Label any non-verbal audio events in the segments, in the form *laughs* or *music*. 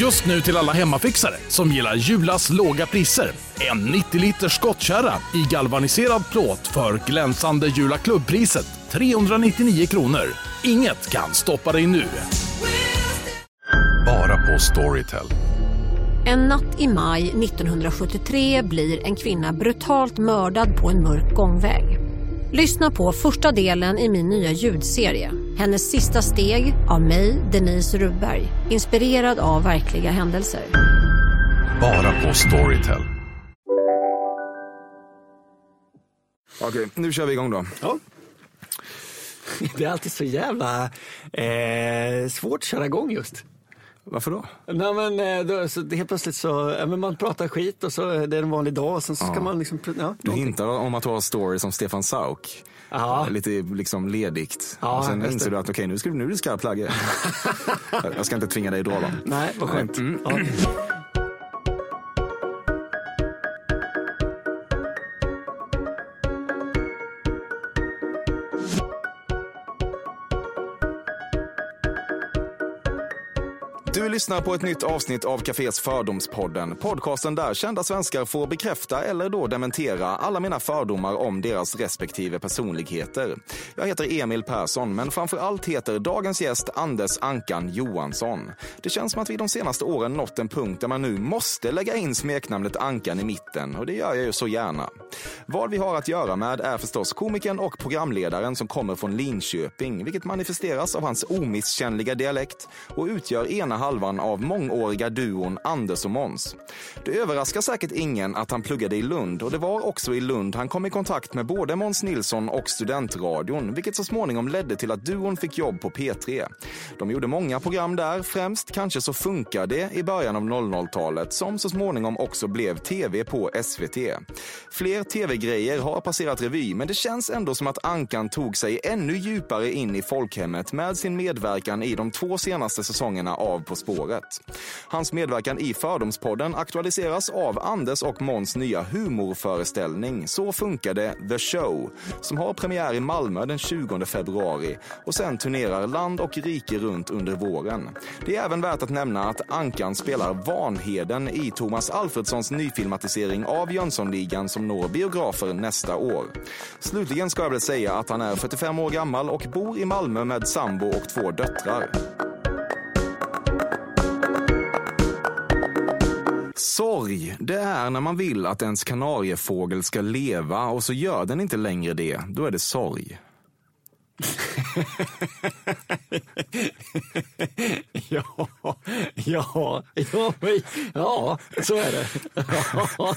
Just nu till alla hemmafixare som gillar Julas låga priser. En 90 liters skottkärra i galvaniserad plåt för glänsande Jula klubbpriset 399 kronor. Inget kan stoppa dig nu. Bara på Storytel. En natt i maj 1973 blir en kvinna brutalt mördad på en mörk gångväg. Lyssna på första delen i min nya ljudserie. Hennes sista steg av mig, Denise Rubberg. Inspirerad av verkliga händelser. Bara på Storytel. Okej, nu kör vi igång då. Ja. Det är alltid så jävla eh, svårt att köra igång just. Varför då? Nej, men, eh, då, så det helt plötsligt så, ja, men man pratar skit och så är det en vanlig dag och sen så ska Ja. man liksom, ja, Du hintar om att du har story som Stefan Sauk. Ja. Lite liksom ledigt. Ja, och sen inser du att okej, nu, ska, nu är det skarpt läge. Jag ska inte tvinga dig att dra dem. Nej, vad skönt. Mm. Ja. Lyssnar på ett nytt avsnitt av Cafés Fördomspodden. Podcasten där kända svenskar får bekräfta eller då dementera alla mina fördomar om deras respektive personligheter. Jag heter Emil Persson, men framför allt heter dagens gäst Anders Ankan Johansson. Det känns som att vi de senaste åren nått en punkt där man nu måste lägga in smeknamnet Ankan i mitten och det gör jag ju så gärna. Vad vi har att göra med är förstås komikern och programledaren som kommer från Linköping, vilket manifesteras av hans omisskännliga dialekt och utgör ena halvan av mångåriga duon Anders och Måns. Det överraskar säkert ingen att han pluggade i Lund och det var också i Lund han kom i kontakt med både Måns Nilsson och Studentradion, vilket så småningom ledde till att duon fick jobb på P3. De gjorde många program där, främst Kanske så funkar det i början av 00-talet, som så småningom också blev tv på SVT. Fler tv-grejer har passerat revy, men det känns ändå som att Ankan tog sig ännu djupare in i folkhemmet med sin medverkan i de två senaste säsongerna av På spåret. Hans medverkan i Fördomspodden aktualiseras av Anders och Måns nya humorföreställning Så funkar det, The Show, som har premiär i Malmö den 20 februari och sen turnerar land och rike runt under våren. Det är även värt att nämna att Ankan spelar Vanheden i Thomas Alfredssons nyfilmatisering av Jönssonligan som når biografer nästa år. Slutligen ska jag väl säga att han är 45 år gammal och bor i Malmö med sambo och två döttrar. Sorg, det är när man vill att ens kanariefågel ska leva och så gör den inte längre det. Då är det sorg. *laughs* Ja, ja, ja, ja, så är det. Ja. *laughs*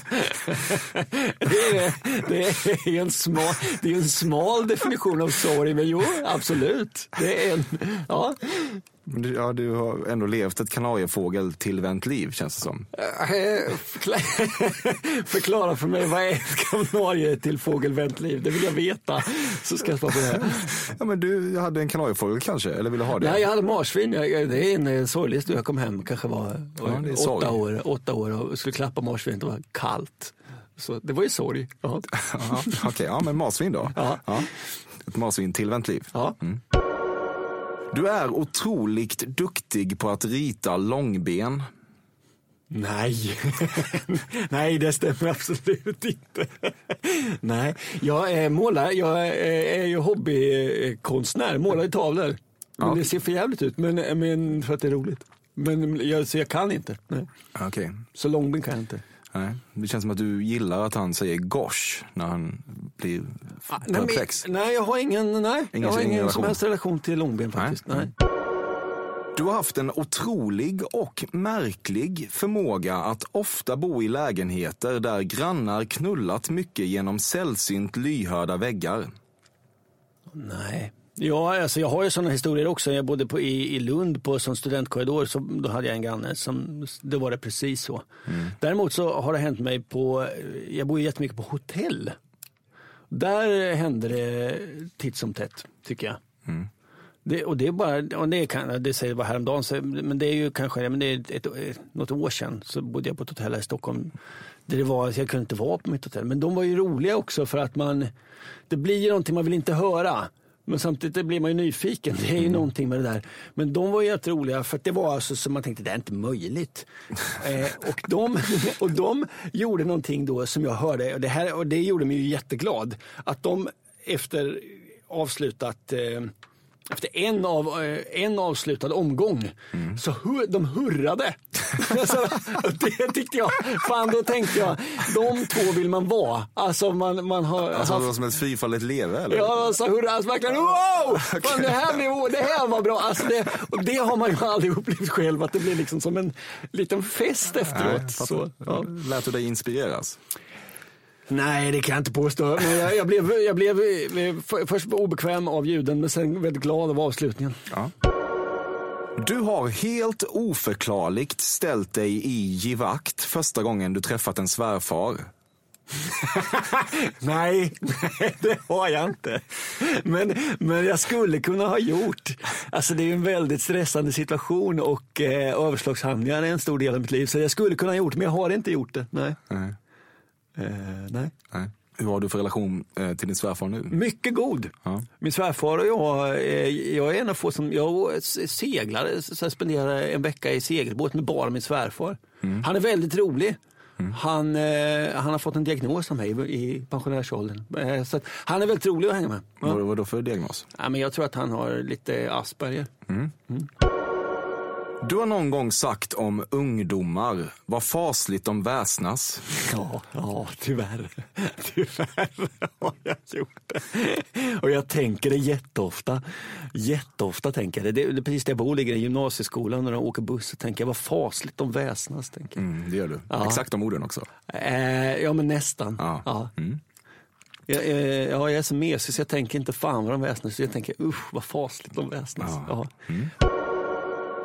Det, är, det är en smal, det är en smal definition av sorg, men jo, absolut. Det är en, ja. Men Ja, du har ändå levt ett kanariefågel tillvänt liv känns det som. Eh, förkla- *laughs* Förklara för mig, vad är ett kanarie till fågelvänt liv? Det vill jag veta, så ska jag svara på det här. *laughs* Ja, men du hade en kanariefågel kanske, eller ville ha det? Nej, jag hade marsvin. Jag- Det är en eh, sorglig historia. Jag kom hem, kanske var Ja, åtta, år, åtta år och skulle klappa marsvinet. Det var kallt. Så det var ju sorg. Ja. *laughs* Ja, Okej, ja men marsvin då. Ja. Ett marsvin tillvänt liv. Ja. Du är otroligt duktig på att rita långben. Nej, *laughs* nej det stämmer absolut inte. *laughs* nej, jag är målare, jag är, är ju hobbykonstnär, målar i tavlor. Men Ja. det ser för jävligt ut, men, men för att det är roligt. Men jag, så jag kan inte. Nej. Okej. Så långben kan jag inte. Nej. Det känns som att du gillar att han säger gosh när han blir Ah, nej, perplex. nej, jag har ingen, nej, Ingen- jag har ingen ingen relation. som helst relation till långben faktiskt. Nej. Nej. Du har haft en otrolig och märklig förmåga att ofta bo i lägenheter där grannar knullat mycket genom sällsynt lyhörda väggar. Nej. Ja, alltså jag har ju sådana historier också. Jag bodde på, i, i Lund på som studentkorridor, så då hade jag en granne som, det var det precis så. Däremot så har det hänt mig på, jag bor ju jättemycket på hotell. Där händer det titt som tätt, tycker jag. Det, och det är bara, och det, kan, det säger jag bara häromdagen, så, men det är ju kanske men det är ett, ett, något år sedan så bodde jag på ett hotell här i Stockholm. Där det var, jag kunde inte vara på mitt hotell. Men de var ju roliga också för att man, det blir ju någonting man vill inte höra. Men samtidigt blir man ju nyfiken. Det är ju Mm. någonting med det där. Men de var ju helt roliga för det var alltså som man tänkte, det är inte möjligt. *laughs* eh, och, de, *laughs* och de gjorde någonting då som jag hörde och det, här, och det gjorde mig ju jätteglad. Att de efter avslutat eh, efter en, av, eh, en avslutad omgång så hu, de hurrade. *laughs* alltså, det tyckte jag, fan då tänkte jag, de två vill man vara. Alltså man, man har Alltså, det haft som ett fyrfaldigt leve eller? Ja, alltså, hurra, alltså verkligen wow! *laughs* Fan, det, här blev, det här var bra. Alltså, det, och det har man ju aldrig *laughs* upplevt själv, att det blir liksom som en liten fest Nej, efteråt. fattar. så, ja. Lät du dig inspireras? Nej, det kan jag inte påstå. Men jag, jag blev, jag blev eh, för, först obekväm av ljuden, men sen väldigt glad av avslutningen. Ja. Du har helt oförklarligt ställt dig i givakt första gången du träffat en svärfar. *laughs* Nej, nej, det har jag inte. Men, men jag skulle kunna ha gjort. Alltså det är en väldigt stressande situation och eh, överslagshandlingar är en stor del av mitt liv. Så jag skulle kunna ha gjort men jag har inte gjort det. Nej. Nej. Eh, nej. Nej. Hur har du för relation eh, till din svärfar nu? Mycket god. Ja. Min svärfar och jag, eh, jag är en av få som, jag seglar, så jag spenderar en vecka i segelbåt med bara min svärfar. Han är väldigt rolig. Han, eh, han har fått en diagnos av mig i pensionärsåldern. Så han är väldigt rolig att hänga med. Ja. Vad, vad då för diagnos? Ja, men jag tror att han har lite Asperger. Du har någon gång sagt om ungdomar, vad fasligt de väsnas. Ja, ja tyvärr. *laughs* Tyvärr har jag gjort det. Och jag tänker det jätteofta. Jätteofta tänker jag det. Det är precis där jag bor, ligger i gymnasieskolan när de åker buss. Så tänker jag vad fasligt de väsnas. Tänker jag. Mm, det gör du. Ja. Exakt de orden också. Eh, ja, men nästan. Ja. Ja. Mm. Jag, eh, ja, jag är så mesig så jag tänker inte fan vad de väsnas. Jag tänker usch vad fasligt de väsnas. Ja. Ja.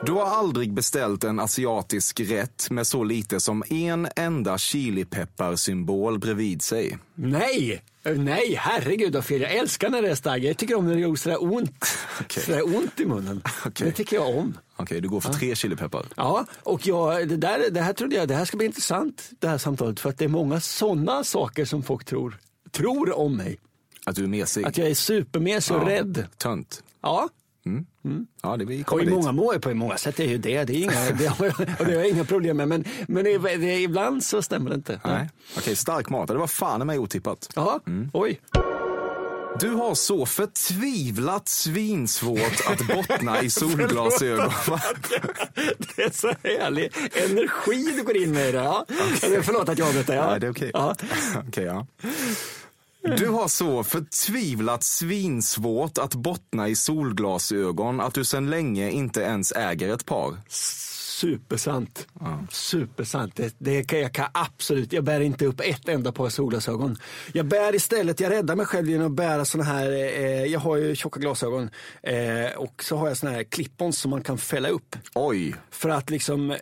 Du har aldrig beställt en asiatisk rätt med så lite som en enda chilipepparsymbol bredvid sig. Nej! Nej, herregud vad fel. Jag älskar när det är starkt. Jag tycker om när det gör sådär ont. Okej. Sådär ont i munnen. Okej. Det tycker jag om. Okej, du går för tre chilipeppar. Ja, och jag, det, där, det här trodde jag, det här ska bli intressant det här samtalet. För att det är många sådana saker som folk tror, tror om mig. Att du är mesig. Att jag är supermesig och Ja. rädd. Tönt. Ja, Ja, det och i många, må- på många sätt är ju det. Det, är inga, *laughs* det, har, och det har jag inga problem med. Men, men ibland så stämmer det inte. Nej. Okej, stark mat. Det var fan mig otippat. Ja, oj. Du har så förtvivlat svinsvårt att bottna i *laughs* solglasögon. Det är så härlig energi du går in med i det. Ja. Eller Förlåt att jag avbröt dig. Ja. Nej, det är okej. Ja. *laughs* Okej, ja. Du har så förtvivlat svinsvårt att bottna i solglasögon att du sedan länge inte ens äger ett par. Supersant. Supersant. Det, det kan, jag kan absolut, jag bär inte upp ett enda par solglasögon. Jag bär istället, jag räddar mig själv genom att bära såna här, eh, jag har ju tjocka glasögon eh, och så har jag såna här klippons som man kan fälla upp. Oj. För att liksom, eh,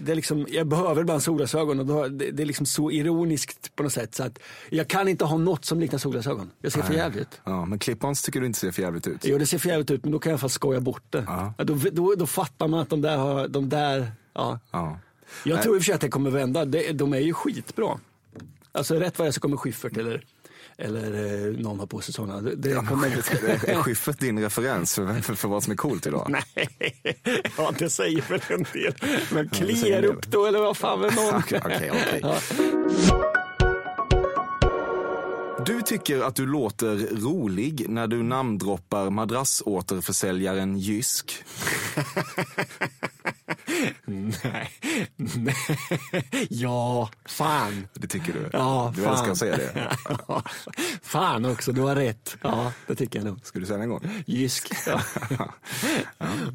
det är liksom, jag behöver ibland solglasögon och då, det, det är liksom så ironiskt på något sätt. Så att jag kan inte ha något som liknar solglasögon. Jag ser för jävligt ut. Ja, men clip-ons tycker du inte ser för jävligt ut. Jo, det ser för jävligt ut, men då kan jag i alla fall skoja bort det. Ja. Ja, Då, då, då fattar man att de där, har, de där ja. Ja. Jag Nej. tror i och för sig att det kommer vända. De, de är ju skitbra. Alltså rätt vad det är så kommer Schyffert eller, eller eh, någon ha på sig sådana. Det, det kommer... Är Schyffert din referens för, för, för vad som är coolt idag? Nej, *laughs* ja det säger väl en del. Men kliar upp då eller vad fan väl någon. Okej, okej. Ja. Du tycker att du låter rolig när du namndroppar madrassåterförsäljaren Jysk. *laughs* Nej, nej. Ja, fan. Det tycker du? Ja, du fan. älskar att säga det. Ja, *laughs* fan också, du har rätt. Ja, det tycker jag nog. Ska du säga det en gång? Jysk. *laughs* Ja.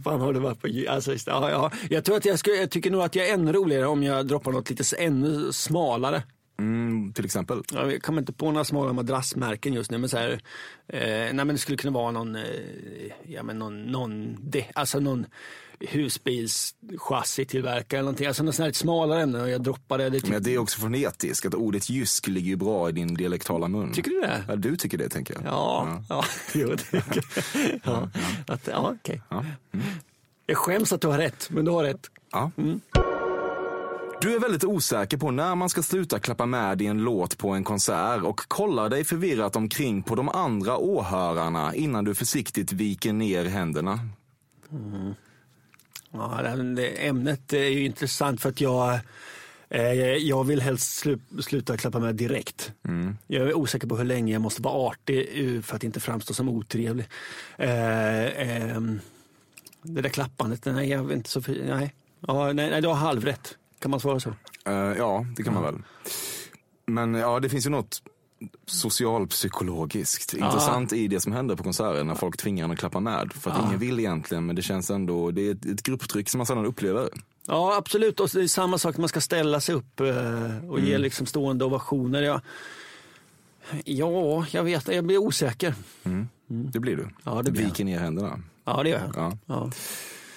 Fan har du varit på alltså, ja, ja. Jag tror att jag, skulle, jag tycker nog att jag är ännu roligare om jag droppar något lite ännu smalare. Mm, till exempel. Jag kommer inte på några smala madrassmärken just nu men så här, eh, nej men det skulle kunna vara någon, eh, ja men någon, någon, de, alltså någon husbilschassitillverkare eller någonting. Alltså något sånt här smalare ämne och jag droppar det. Men det är också fonetiskt, att ordet jysk ligger ju bra i din dialektala mun. Tycker du det? Ja, du tycker det, tänker jag. Ja, ja. *laughs* jo, det tycker jag. Ja, att, ja, okej. Ja. Jag skäms att du har rätt, men du har rätt. Ja. Du är väldigt osäker på när man ska sluta klappa med i en låt på en konsert och kollar dig förvirrat omkring på de andra åhörarna innan du försiktigt viker ner händerna. Mm. Ja, ämnet är ju intressant för att jag, eh, jag vill helst slu, sluta klappa med direkt. Mm. Jag är osäker på hur länge jag måste vara artig för att inte framstå som otrevlig. Eh, eh, det där klappandet, nej, jag är inte så... Nej, ja, nej, nej, du har halvrätt. Kan man svara så? Ja, det kan man väl. Men ja, det finns ju något socialpsykologiskt intressant i det som händer på konserter när folk tvingar en att klappa med. För att ja. ingen vill egentligen, men det känns ändå, det är ett, ett grupptryck som man sedan upplever. Ja, absolut. Och det är samma sak, man ska ställa sig upp eh, och ge mm. liksom stående ovationer. Ja. ja, jag vet, jag blir osäker. Mm. Mm. Det blir du. Ja, det blir Viker ner händerna. Ja, det gör jag. Ja. Ja.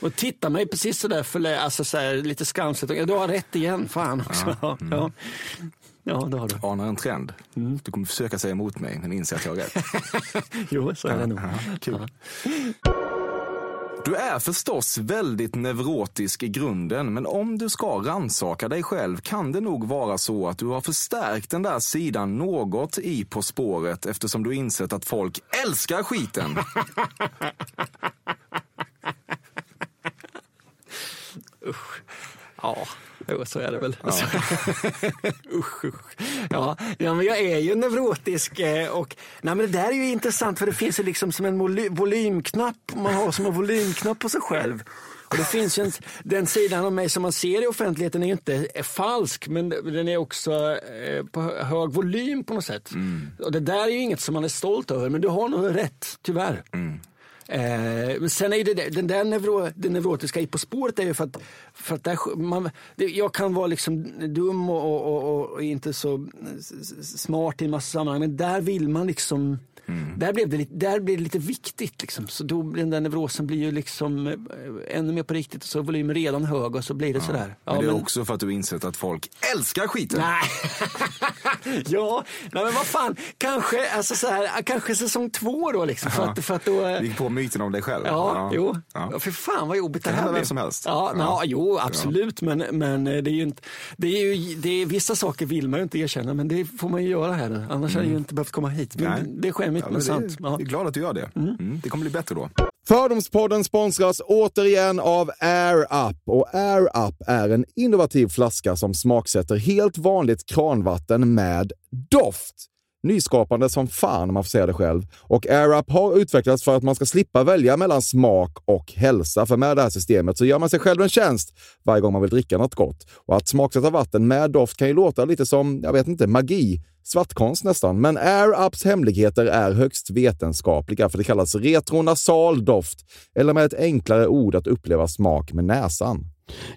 Och titta mig precis sådär, för, alltså sådär, lite skamset. Du har rätt igen, fan också. Ja, mm. Ja. det har du. Anar en trend. Mm. Du kommer försöka säga emot mig, men inser att jag har rätt. *laughs* jo, så är det nog. Kul. Du är förstås väldigt neurotisk i grunden, men om du ska ransaka dig själv kan det nog vara så att du har förstärkt den där sidan något i På spåret eftersom du insett att folk älskar skiten. *laughs* Usch. Ja, jo, så är det väl. Ja. *laughs* usch, usch. Ja, ja, men jag är ju neurotisk eh, och nej, men det där är ju intressant för det finns ju liksom som en volymknapp, man har som en volymknapp på sig själv. Och det finns ju en, den sidan av mig som man ser i offentligheten är inte är falsk, men den är också eh, på hög volym på något sätt. Mm. Och det där är ju inget som man är stolt över, men du har nog rätt, tyvärr. Mm. Eh, sen är det, den där neuro, det neurotiska i På spåret är ju för att, för att där, man, det, jag kan vara liksom dum och, och, och, och, inte så smart i en massa sammanhang, men där vill man liksom Mm. Där, blev det, där blev det lite viktigt. Liksom. Så då blir den där neurosen blir ju liksom eh, ännu mer på riktigt. Och så volymen redan hög och så blir det ja. sådär. Ja, men det är men... också för att du insett att folk älskar skiten. Nej. *laughs* ja, nej, men vad fan. Kanske, alltså så här, kanske säsong två då. Liksom, för att, för att då... Eh, Gick på myten om dig själv. Ja, ja. jo. Ja. För fan vad jobbigt det här blev. vem som helst. Ja, ja. Na, jo, absolut. Men, men eh, det är ju inte... Det är ju, det är, vissa saker vill man ju inte erkänna, men det får man ju göra här. Annars mm. hade jag ju inte behövt komma hit. Men nej. det sker mitt ja, sant. Jag är glad att du gör det. Mm. Mm, det kommer bli bättre då. Fördomspodden sponsras återigen av Air Up. Och Air Up är en innovativ flaska som smaksätter helt vanligt kranvatten med doft. Nyskapande som fan om man får säga det själv. Och AirUp har utvecklats för att man ska slippa välja mellan smak och hälsa. För med det här systemet så gör man sig själv en tjänst varje gång man vill dricka något gott. Och att smaksätta vatten med doft kan ju låta lite som, jag vet inte, magi svartkonst nästan. Men Air Ups hemligheter är högst vetenskapliga för det kallas retronasal doft, eller med ett enklare ord att uppleva smak med näsan.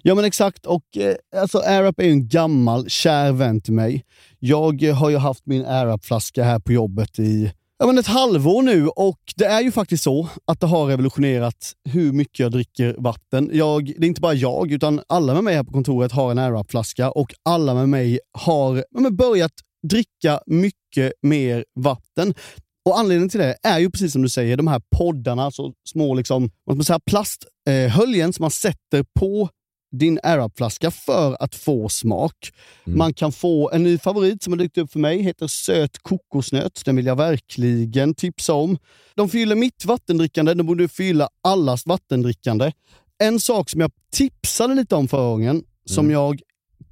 Ja men exakt, och eh, alltså AirUp är ju en gammal kär vän till mig. Jag eh, har ju haft min AirUp-flaska här på jobbet i ja, men ett halvår nu och det är ju faktiskt så att det har revolutionerat hur mycket jag dricker vatten. Jag, det är inte bara jag, utan alla med mig här på kontoret har en AirUp-flaska och alla med mig har ja, börjat dricka mycket mer vatten. Och Anledningen till det är ju precis som du säger, de här poddarna, alltså små liksom, vad man säga, plasthöljen som man sätter på din Arab-flaska för att få smak. Mm. Man kan få en ny favorit som har dykt upp för mig, heter söt kokosnöt. Den vill jag verkligen tipsa om. De fyller mitt vattendrickande, de borde fylla allas vattendrickande. En sak som jag tipsade lite om förra gången, mm. som jag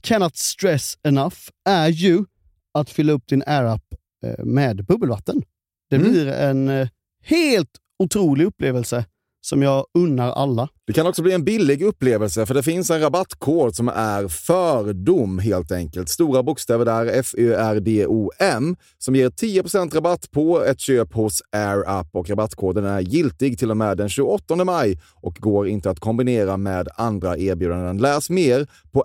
cannot stress enough, är ju att fylla upp din AirUp eh, med bubbelvatten. Det mm. blir en eh, helt otrolig upplevelse som jag unnar alla. Det kan också bli en billig upplevelse för det finns en rabattkod som är FÖRDOM helt enkelt. Stora bokstäver där, F-Ö-R-D-O-M, som ger 10% rabatt på ett köp hos AirUp och rabattkoden är giltig till och med den 28 maj och går inte att kombinera med andra erbjudanden. Läs mer på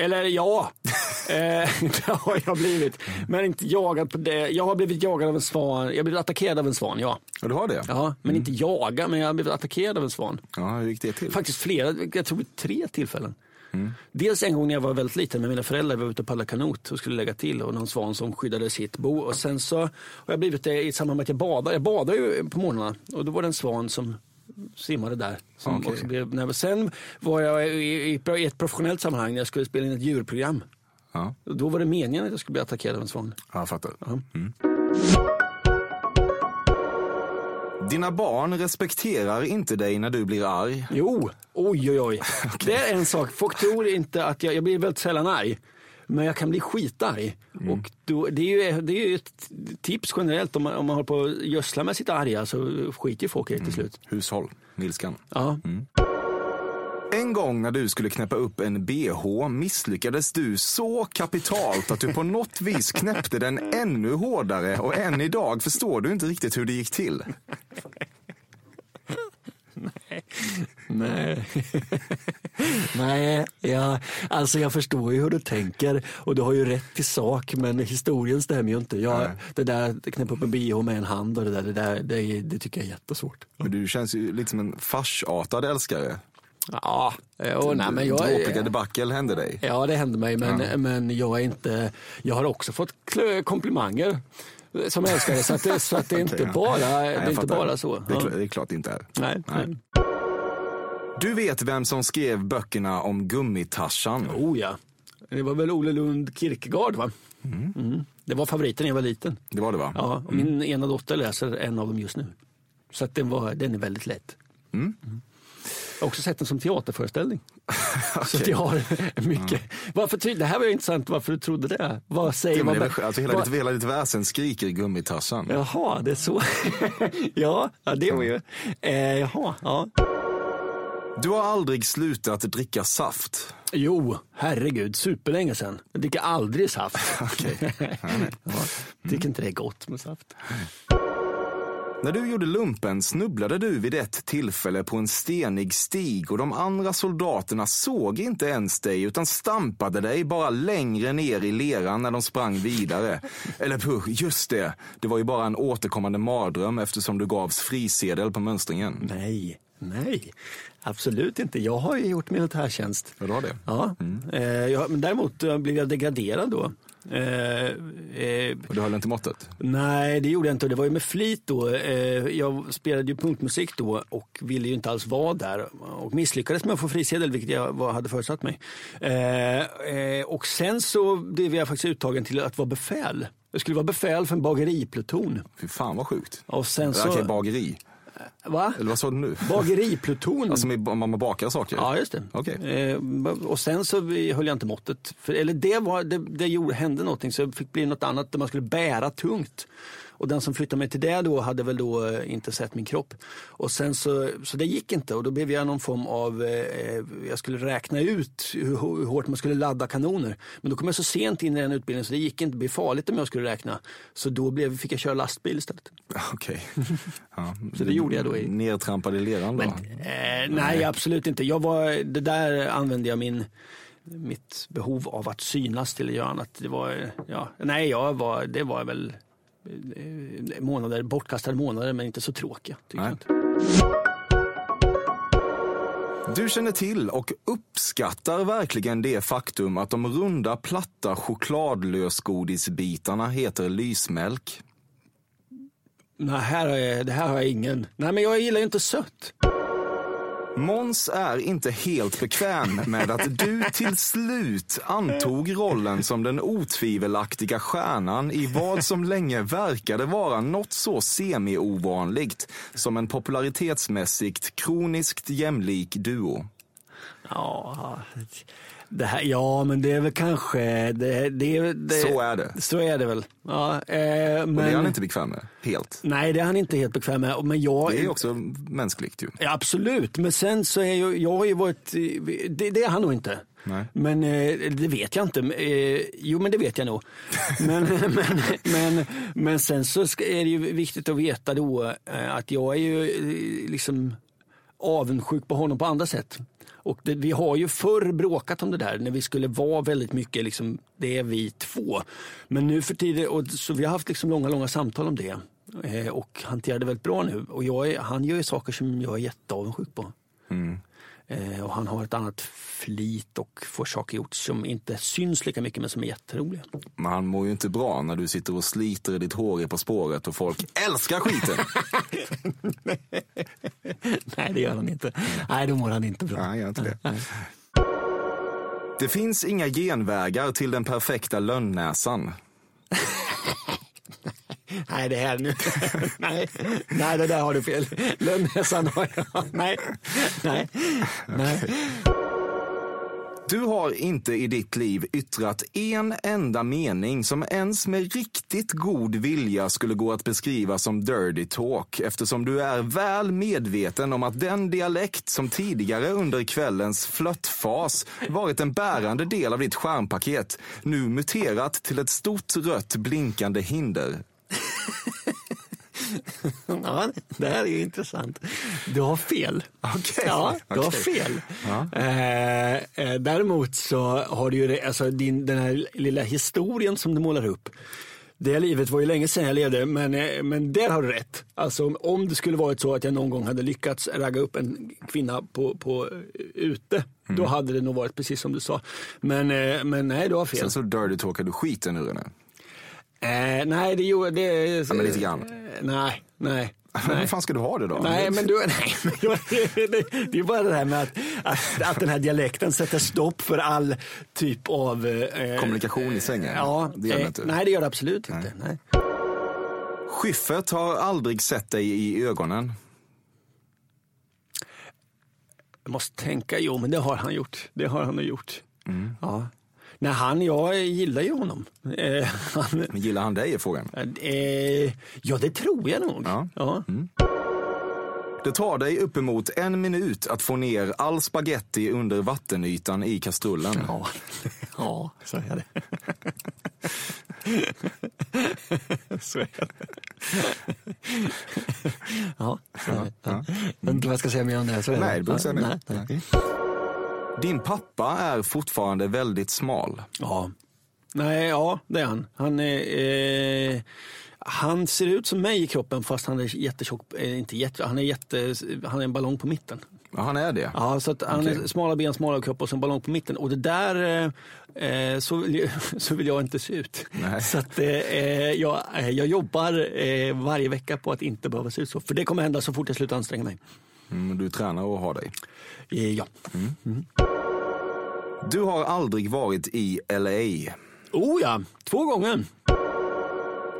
eller ja. *laughs* eh, *laughs* det har jag blivit. Men inte jagad på det. Jag har blivit jagad av en svan. Jag har blivit attackerad av en svan, ja. Ja, du har det? ja men inte jagad, men jag har blivit attackerad av en svan. Ja, hur gick det till? Faktiskt flera, jag tror tre tillfällen. Dels en gång när jag var väldigt liten med mina föräldrar, vi var ute och paddlade kanot och skulle lägga till och någon svan som skyddade sitt bo. Och sen så har jag blivit det i samband med att jag badar. Jag badar ju på morgnarna och då var det en svan som simmade där. Som Okej. också blev, när, sen var jag i, i, ett professionellt sammanhang när jag skulle spela in ett djurprogram. Ja, Då var det meningen att jag skulle bli attackerad av en svan. jag fattar. Ja. Dina barn respekterar inte dig när du blir arg. Jo, oj oj oj. *laughs* Det är en sak. Folk tror inte att jag, jag blir väldigt sällan arg. Men jag kan bli skitarg. Och då, det, är ju, det är ju ett tips generellt om man, om man håller på att gödsla med sitt arga så skiter ju folk i det till slut. Hushåll, Nilskan. Ja. En gång när du skulle knäppa upp en bh misslyckades du så kapitalt att du på något vis knäppte den ännu hårdare och än idag förstår du inte riktigt hur det gick till. *laughs* *laughs* Nej. *laughs* Nej, ja, alltså jag förstår ju hur du tänker och du har ju rätt i sak men historien stämmer ju inte. Jag, det där knäppa upp en bh med en hand och det där, det, där det, det tycker jag är jättesvårt. Men du känns ju lite som en farsartad älskare. Ja, oh, nej, men jag... Dråpliga debacle hände dig. Ja, det hände mig, men, Ja. men jag är inte... Jag har också fått komplimanger som älskare, så att det, så att det är *laughs* inte bara, det är inte bara så. Det är, klart, det är klart det inte är. Nej. Nej. Du vet vem som skrev böckerna om Gummitarsan? Oh ja, det var väl Ole Lund Kierkegaard va? Mm. Det var favoriten när jag var liten. Det var det va? Ja, och min ena dotter läser en av dem just nu. Så att den, var, den är väldigt lätt. Mm. Jag har också sett den som teaterföreställning. *laughs* Så att jag har *laughs* mycket. Varför, ty- det här var intressant varför du trodde det. Vad säger men man? det alltså, hela, vad- ditt, hela ditt väsen skriker Gummitarsan. Jaha, det är så. *laughs* ja, ja, det var ju. Eh, jaha, ja. Du har aldrig slutat dricka saft. Jo, herregud, superlänge sedan. Jag dricker aldrig saft. Okej. ja, tycker inte det är gott med saft. När du gjorde lumpen snubblade du vid ett tillfälle på en stenig stig och de andra soldaterna såg inte ens dig utan stampade dig bara längre ner i leran när de sprang vidare. Eller puh, just det. Det var ju bara en återkommande mardröm eftersom du gavs frisedel på mönstringen. Nej, nej, absolut inte. Jag har ju gjort militärtjänst. Ja, du har det? Ja, eh, jag, men däremot eh, blev jag degraderad då. Eh, eh, Och du höll inte måttet? nej, det gjorde jag inte. Det var ju med flit då. Eh, jag spelade ju punktmusik då och ville ju inte alls vara där. Och misslyckades med att få frisedel, vilket jag hade förutsatt mig. Eh, och sen så blev jag faktiskt uttagen till att vara befäl. Jag skulle vara befäl för en bageripluton. Fy fan vad sjukt. Och sen Okej, så... bageri. Va? Eller vad sa du nu? Bageripluton. Alltså med, man bakar saker? Ja, just det. Okej. Eh, och sen så höll jag inte måttet. För, eller det, var, det, det gjorde, hände någonting så det fick bli något annat där man skulle bära tungt. Och den som flyttade mig till det då hade väl då eh, inte sett min kropp. Och sen så, så det gick inte och då blev jag någon form av, eh, jag skulle räkna ut hur, hur hårt man skulle ladda kanoner. Men då kom jag så sent in i den utbildningen så det gick inte, det blev farligt om jag skulle räkna. Så då blev, fick jag köra lastbil istället. *laughs* Okej. *laughs* Ja. Så det gjorde jag då i- Nertrampad i leran då? Eh, nej, absolut inte. Jag var, det där använde jag min, mitt behov av att synas till att göra annat. Det var, ja, nej, jag var, det var väl eh, månader, bortkastade månader men inte så tråkiga. Tycker Nej. jag inte. Du känner till och uppskattar verkligen det faktum att de runda platta chokladlösgodisbitarna heter lysmälk. Nej, här är, det här har jag ingen. Nej, men jag gillar ju inte sött. Måns är inte helt bekväm med att du till slut antog rollen som den otvivelaktiga stjärnan i vad som länge verkade vara något så semi-ovanligt som en popularitetsmässigt kroniskt jämlik duo. Ja, det här, ja, men det är väl kanske... Det, det, det, Så är det. Så är det väl. Ja, eh, men, Och det är han inte bekväm med, helt. Nej, det är han inte helt bekväm med. Men jag, Det är också mänskligt ju. Ja, absolut, men sen så är jag, jag har ju varit, det, det är han nog inte. Nej. Men eh, det vet jag inte. Eh, jo, men det vet jag nog. *laughs* Men, men, men, men sen så är det ju viktigt att veta då eh, att jag är ju liksom avundsjuk på honom på andra sätt. Och det, vi har ju förr bråkat om det där när vi skulle vara väldigt mycket, liksom, det är vi två. Men nu för tiden, och, så vi har haft liksom långa, långa samtal om det. Eh, och hanterar det väldigt bra nu. Och jag är, han gör ju saker som jag är jätteavundsjuk på. Eh, och han har ett annat flit och får saker gjort som inte syns lika mycket men som är jätteroliga. Men han mår ju inte bra när du sitter och sliter i ditt hår i På spåret och folk älskar skiten. *laughs* *laughs* *laughs* Nej, det gör han inte. Nej, då mår han inte bra. Nej, inte det. Det finns inga genvägar till den perfekta lönnnäsan. *laughs* Nej, det här nu. *laughs* nej, nej, det där har du fel. Lönnäsan har jag. Nej, nej, nej. Du har inte i ditt liv yttrat en enda mening som ens med riktigt god vilja skulle gå att beskriva som dirty talk eftersom du är väl medveten om att den dialekt som tidigare under kvällens flörtfas varit en bärande del av ditt skärmpaket nu muterat till ett stort rött blinkande hinder. *laughs* ja, det här är ju intressant. Du har fel. Okej, Ja, du har okej. fel. Eh, eh, däremot så har du ju alltså din, den här lilla historien som du målar upp. Det livet var ju länge sedan jag levde, men, eh, men där har du rätt. Alltså, om- om det skulle varit så att jag någon gång hade lyckats ragga upp en kvinna på, på eh, ute, då hade det nog varit precis som du sa. Men, men nej, du har fel. Sen så dirty talkar du skiten ur henne. Eh, nej, det gjorde det. Ja, men lite grann. Eh, nej, nej. Men hur fan ska du ha det då? Nej, men, du, *laughs* nej, men *laughs* det, det är bara det här med att, att, att den här dialekten sätter stopp för all typ av... Eh, Kommunikation i sängen? Ja, det gör det eh, inte. Nej, det gör det absolut inte. Nej. Schyffert har aldrig sett dig i ögonen. Jag måste tänka, jo men det har han gjort. Det har han gjort. Mm. Ja. Nej, han, jag gillar ju honom. Eh, han, Men gillar han dig är frågan. eh, ja, det tror jag nog. Ja. Ja. Det tar dig uppemot en minut att få ner all spaghetti under vattenytan i kastrullen. Ja, *laughs* ja så är det. *laughs* så är det. Ja, så är det. Ja. Jag vet inte vad jag ska säga mer om det. Så är det. Nej, det behöver inte säga mer. Din pappa är fortfarande väldigt smal. Ja. Nej, ja, det är han. Han, är, eh, han ser ut som mig i kroppen fast han är jättetjock. Eh, inte jätte, han, är jätte, han är en ballong på mitten. Ja, han är det. Ja, så att han Okej. är smala ben, smala kropp och så en ballong på mitten. Och det där, eh, eh, så, vill jag, *laughs* så vill jag inte se ut. Nej. Så att eh, jag, eh, jag jobbar eh, varje vecka på att inte behöva se ut så. För det kommer hända så fort jag slutar anstränga mig. Mm, du tränar och har dig. Eh, ja. Du har aldrig varit i LA. Oh ja, två gånger.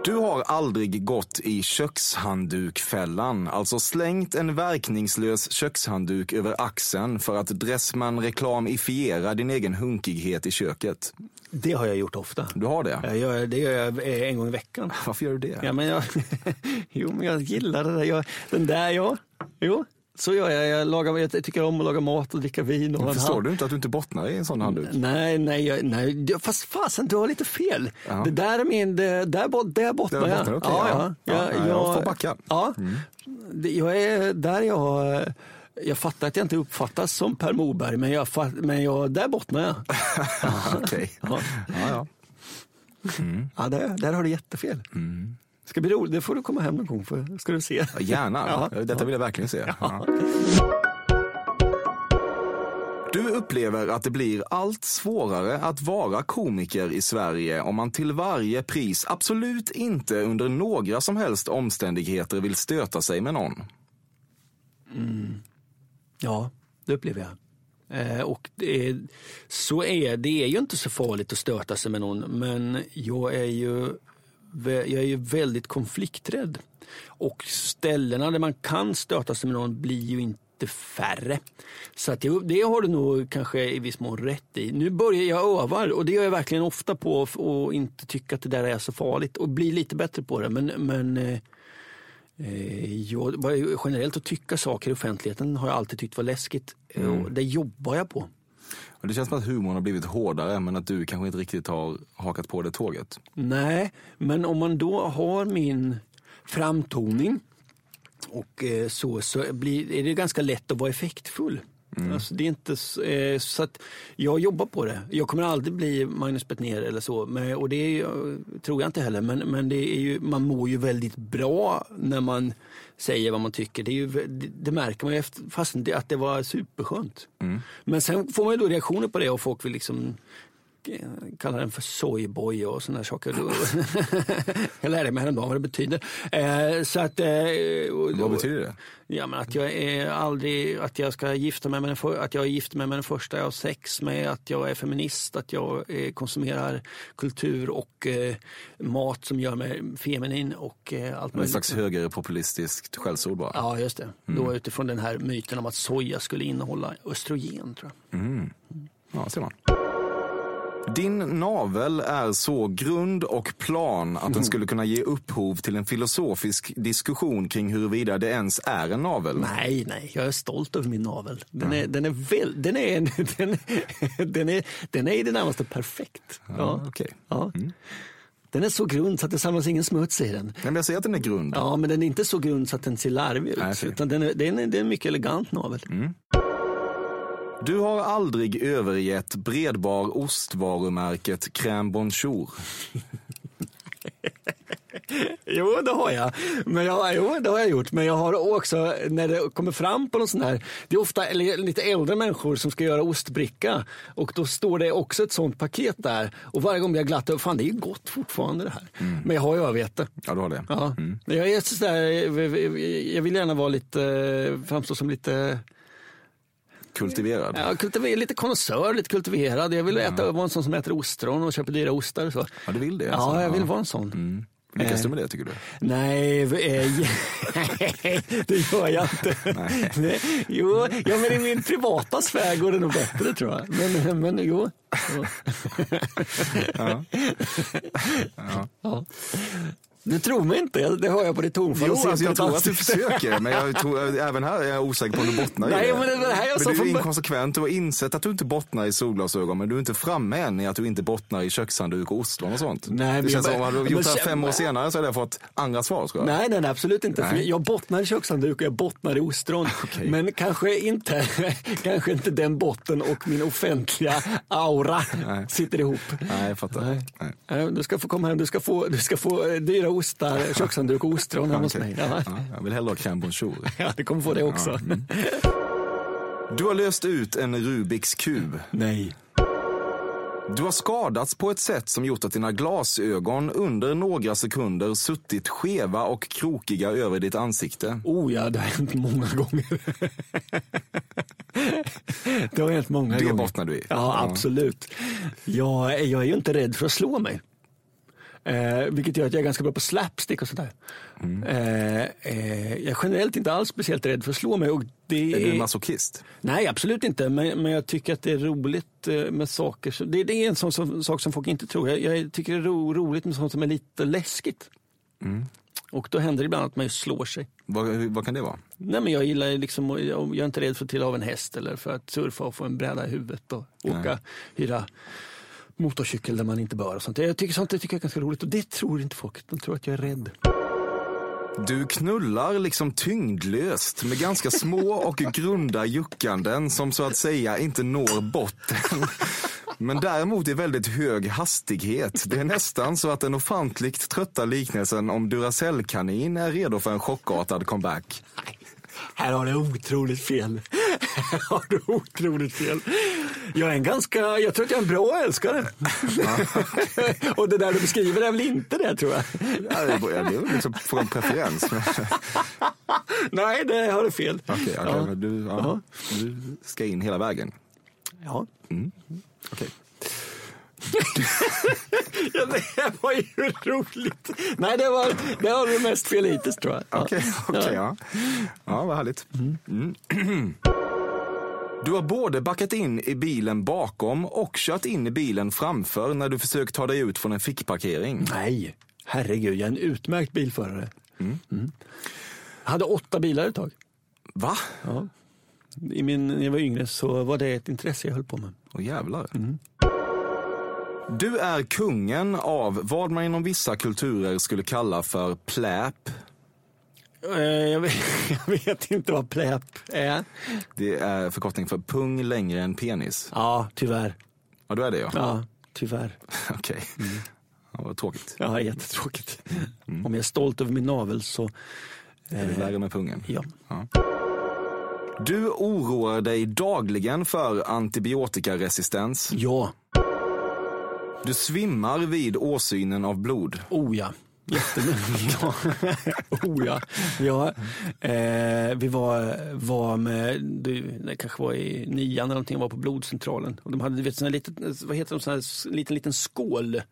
Du har aldrig gått i kökshanddukfällan, alltså slängt en verkningslös kökshandduk över axeln för att Dressman reklamifiera din egen hunkighet i köket. Det har jag gjort ofta. Du har det? Jag gör, det gör jag eh, en gång i veckan. Varför gör du det? Ja, men jag, *laughs* jo, men jag gillar det där. Jag, den där, ja. Jo, så gör jag. Jag, lagar, jag tycker om att laga mat och dricka vin. Och Men Förstår hand- du inte att du inte bottnar i en sån handduk? Nej, nej, jag, nej. Fast fasen, du har lite fel. Ja. Det där är min, det, där, bot- där bottnar Där jag. bottnar okej, ja, ja. ja. Ja, ja, jag får backa. Mm. Ja, Det- jag är där jag, jag fattar att jag inte uppfattas som Per Moberg, men, jag, men jag, där bottnar jag. *laughs* Okej. Ja. Ja, ja. Ja, där, där har du jättefel. Mm. Ska bli roligt, det får du komma hem någon gång för, ska du se. Gärna. Ja. Detta vill jag verkligen se. Ja. Du upplever att det blir allt svårare att vara komiker i Sverige om man till varje pris absolut inte under några som helst omständigheter vill stöta sig med någon. Ja, det upplever jag. Eh, och det är, så är det är ju inte så farligt att stöta sig med någon, men jag är ju, jag är ju väldigt konflikträdd. Och ställena där man kan stöta sig med någon blir ju inte färre. Så att jag, det har du nog kanske i viss mån rätt i. Nu börjar jag öva och det gör jag verkligen ofta på att inte tycka att det där är så farligt och bli lite bättre på det. Men, men eh, Eh, Jag, generellt att tycka saker i offentligheten har jag alltid tyckt var läskigt. Och det jobbar jag på. Och det känns som att humorn har blivit hårdare men att du kanske inte riktigt har hakat på det tåget. Nej, men om man då har min framtoning och eh, så, så blir, är det ganska lätt att vara effektfull. Alltså, det är inte, s- eh, så att jag jobbar på det. Jag kommer aldrig bli Magnus Bettner eller så. Men, och det är, ju- tror jag inte heller. Men, men det är ju, man mår ju väldigt bra när man säger vad man tycker. Det, ju, det, det märker man ju efter, fast det, att det var superskönt. Men sen får man ju då reaktioner på det och folk vill liksom eh, kalla den för soyboy och sådana saker. *laughs* Jag lärde mig häromdagen vad det betyder. Eh, så att, eh, och- Vad betyder det? Ja, men att jag är aldrig, att jag ska gifta mig med den, att jag är gift med, den första jag har sex med, att jag är feminist, att jag eh, konsumerar kultur och mat som gör mig feminin och allt En möjligt. slags högerpopulistiskt skällsord bara. Ja, just det. Då utifrån den här myten om att soja skulle innehålla östrogen, tror jag. Ja, ser man. Din navel är så grund och plan att den skulle kunna ge upphov till en filosofisk diskussion kring huruvida det ens är en navel. Nej, nej, jag är stolt över min navel. Den är, den är, väl, den är, *laughs* den, den är, den är i det närmaste perfekt. Ja, okej. Ja. Den är så grund så att det samlas ingen smuts i den. Nej, men jag säger att den är grund. Ja, men den är inte så grund så att den ser larvig ut. Nej. Utan den är, det, är det är en mycket elegant navel. Du har aldrig övergett bredbar ostvarumärket Crème Bonjour. *laughs* Jo, det har jag. Men jag, jo, det har jag gjort. Men jag har också, när det kommer fram på någon sån här, det är ofta lite äldre människor som ska göra ostbricka. Och då står det också ett sånt paket där. Och varje gång blir jag glatt fan det är gott fortfarande det här. Men jag har ju övergett det. Ja, du har det. Ja. Men Jag, är sådär, jag vill gärna vara lite, framstå som lite Kultiverad. Ja, kultiver, lite konnässör, lite kultiverad. Jag vill äta, vara en sån som äter ostron och köper dyra ostar. Så. Ja, du vill det? Ja, alltså. jag vill Ja. vara en sån. Lyckas du med det tycker du? Nej, eh, *laughs* det gör jag inte. Nej. Jo, ja, men i min privata sfär går det nog bättre tror jag. Men, men jo. jo. *laughs* Ja. Du tror mig inte, det hör jag på ditt tonfall. Jo, alltså, jag tror att du försöker, men jag tror, även här är jag osäker på om du bottnar i Nej, det. men det här jag men du är inkonsekvent. Du har insett att du inte bottnar i solglasögon, men du är inte framme än i att du inte bottnar i kökshandduk och ostron och sånt. Nej, det känns jag- som hade du men gjort det här fem år senare så hade jag fått andra svar tror jag. Nej, nej, nej, absolut inte. Nej. jag bottnar i kökshandduk och jag bottnar i ostron. *laughs* Okej. Men kanske inte, *laughs* kanske inte den botten och min offentliga aura Nej. sitter ihop. Nej, jag fattar. Nej. Nej. Nej, Du ska få komma hem, du ska få, du ska få eh, dyra ostar, kökshandduk och ostron hemma hos mig. Ja. Ja, jag vill hellre ha crème bonjour. *laughs* Ja, du kommer få det också. mm. Du har löst ut en Rubiks kub. Nej. Du har skadats på ett sätt som gjort att dina glasögon under några sekunder suttit skeva och krokiga över ditt ansikte. Oh ja, det har hänt många gånger. *laughs* det har hänt många Det gånger. bottnar du i. Ja, Ja. absolut. Jag, jag är ju inte rädd för att slå mig. Eh, vilket gör att jag är ganska bra på slapstick och sådär. Mm. Eh, eh, jag är generellt inte alls speciellt rädd för att slå mig. Och det Är du masochist? Nej, absolut inte. Men, men jag tycker att det är roligt eh, med saker. Som, det, det är en sån som, sak som folk inte tror. Jag, jag tycker det är ro, roligt med sånt som är lite läskigt. Mm. Och då händer det ibland att man slår sig. Vad, vad kan det vara? Nej, men jag gillar liksom, jag är inte rädd för att trilla av en häst eller för att surfa och få en bräda i huvudet och åka, hyra motorcykel där man inte bör och sånt. Jag tycker sånt det tycker jag är ganska roligt och det tror inte folk. De tror att jag är rädd. Du knullar liksom tyngdlöst med ganska små och grunda juckanden som så att säga inte når botten. Men däremot i väldigt hög hastighet. Det är nästan så att den ofantligt trötta liknelsen om Duracell-kanin är redo för en chockartad comeback. Här har du otroligt fel. Här har du otroligt fel. Jag är en ganska, jag tror att jag är en bra älskare. *laughs* och det där du beskriver är väl inte det tror jag. Ja, det är är liksom från preferens. *laughs* Nej, det har du fel. Okej, okej, Ja. men du, ja, du ska in hela vägen. Ja. Okej. *laughs* Ja, det var ju roligt. Nej, det var, det har du mest fel hittills tror jag. Ja. Okej, okej, ja. Ja, vad härligt. Mm. *clears throat* Du har både backat in i bilen bakom och kört in i bilen framför när du försökt ta dig ut från en fickparkering. Nej, herregud, jag är en utmärkt bilförare. Mm. Jag hade åtta bilar ett tag. Va? Ja. I min, när jag var yngre så var det ett intresse jag höll på med. Åh jävlar. Du är kungen av vad man inom vissa kulturer skulle kalla för pläp. Eh, Jag vet, *laughs* jag vet inte vad pläp är. Det är förkortning för pung längre än penis. Ja, tyvärr. Ja, du är det ja. Ja, tyvärr. *laughs* Okej. Ja, vad tråkigt. Ja, jättetråkigt. Om jag är stolt över min navel så, Är det värre med pungen? ja. Du oroar dig dagligen för antibiotikaresistens. Ja, Du svimmar vid åsynen av blod. oh ja. Jättemycket. ja. oh *laughs* ja. ja. Eh, vi var, var med, det, det kanske var i nian eller någonting, var på blodcentralen. Och de hade, du vet, sån här liten, vad heter de, sån här s- liten, liten skål